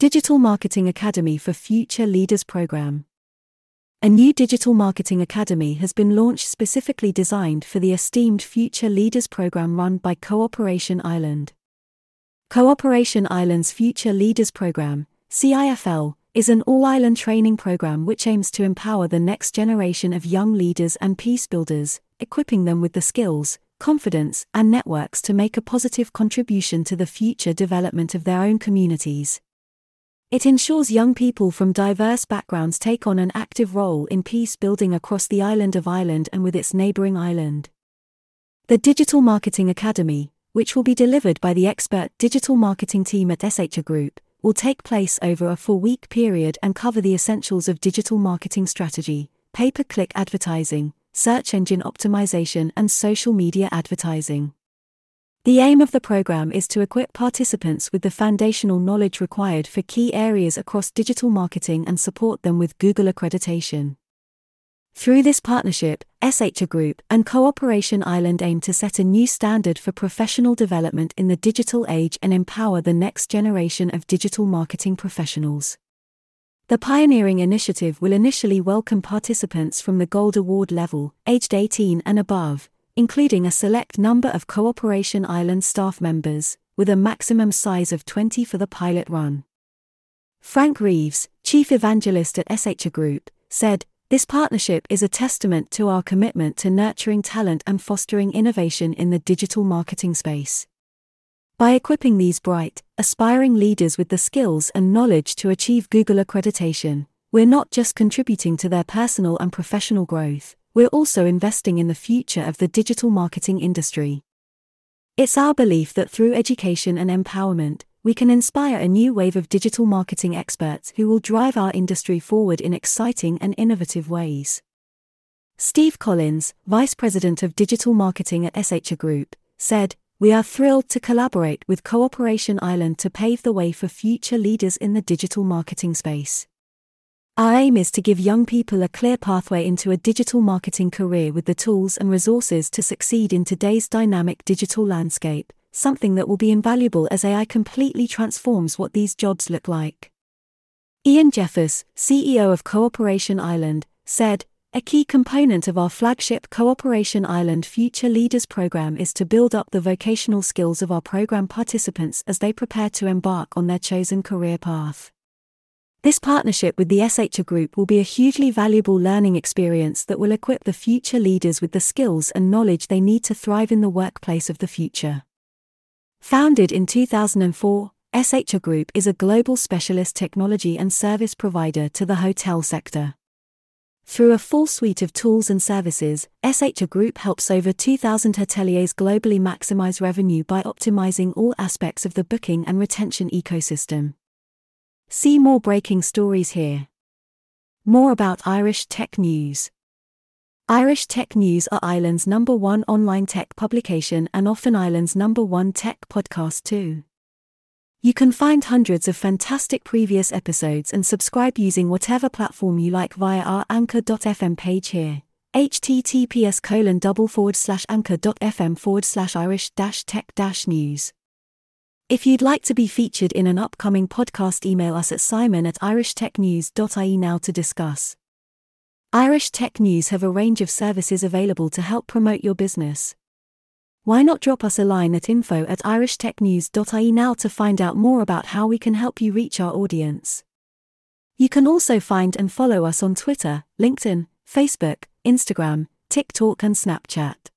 Digital Marketing Academy for Future Leaders program. A new Digital Marketing Academy has been launched specifically designed for the esteemed Future Leaders program run by Cooperation Ireland. Cooperation Ireland's Future Leaders program, CIFL, is an all island training program which aims to empower the next generation of young leaders and peace builders, equipping them with the skills, confidence, and networks to make a positive contribution to the future development of their own communities. It ensures young people from diverse backgrounds take on an active role in peace building across the island of Ireland and with its neighbouring island. The Digital Marketing Academy, which will be delivered by the expert digital marketing team at SHR Group, will take place over a four week period and cover the essentials of digital marketing strategy, pay per click advertising, search engine optimization, and social media advertising. The aim of the program is to equip participants with the foundational knowledge required for key areas across digital marketing and support them with Google accreditation. Through this partnership, SHR Group and Cooperation Ireland aim to set a new standard for professional development in the digital age and empower the next generation of digital marketing professionals. The pioneering initiative will initially welcome participants from the Gold Award level, aged 18 and above, including a select number of Cooperation Ireland staff members, with a maximum size of 20 for the pilot run. Frank Reeves, Chief Evangelist at SHR Group, said, This partnership is a testament to our commitment to nurturing talent and fostering innovation in the digital marketing space. By equipping these bright, aspiring leaders with the skills and knowledge to achieve Google accreditation, we're not just contributing to their personal and professional growth, we're also investing in the future of the digital marketing industry. It's our belief that through education and empowerment, we can inspire a new wave of digital marketing experts who will drive our industry forward in exciting and innovative ways. Steve Collins, Vice President of Digital Marketing at SHR Group, said, We are thrilled to collaborate with Cooperation Ireland to pave the way for future leaders in the digital marketing space. Our aim is to give young people a clear pathway into a digital marketing career with the tools and resources to succeed in today's dynamic digital landscape, something that will be invaluable as AI completely transforms what these jobs look like. Ian Jeffers, CEO of Cooperation Ireland, said, a key component of our flagship Cooperation Ireland Future Leaders program is to build up the vocational skills of our program participants as they prepare to embark on their chosen career path. This partnership with the SHR Group will be a hugely valuable learning experience that will equip the future leaders with the skills and knowledge they need to thrive in the workplace of the future. Founded in 2004, SHR Group is a global specialist technology and service provider to the hotel sector. Through a full suite of tools and services, SHR Group helps over 2,000 hoteliers globally maximize revenue by optimizing all aspects of the booking and retention ecosystem. See more breaking stories here. More about Irish Tech News. Irish Tech News are Ireland's number one online tech publication and often Ireland's number one tech podcast too. You can find hundreds of fantastic previous episodes and subscribe using whatever platform you like via our anchor.fm page here. https colon double forward slash anchor.fm forward slash irish dash tech dash news. If you'd like to be featured in an upcoming podcast, email us at simon at irishtechnews.ie now to discuss. Irish Tech News have a range of services available to help promote your business. Why not drop us a line at info at irishtechnews.ie now to find out more about how we can help you reach our audience? You can also find and follow us on Twitter, LinkedIn, Facebook, Instagram, TikTok, and Snapchat.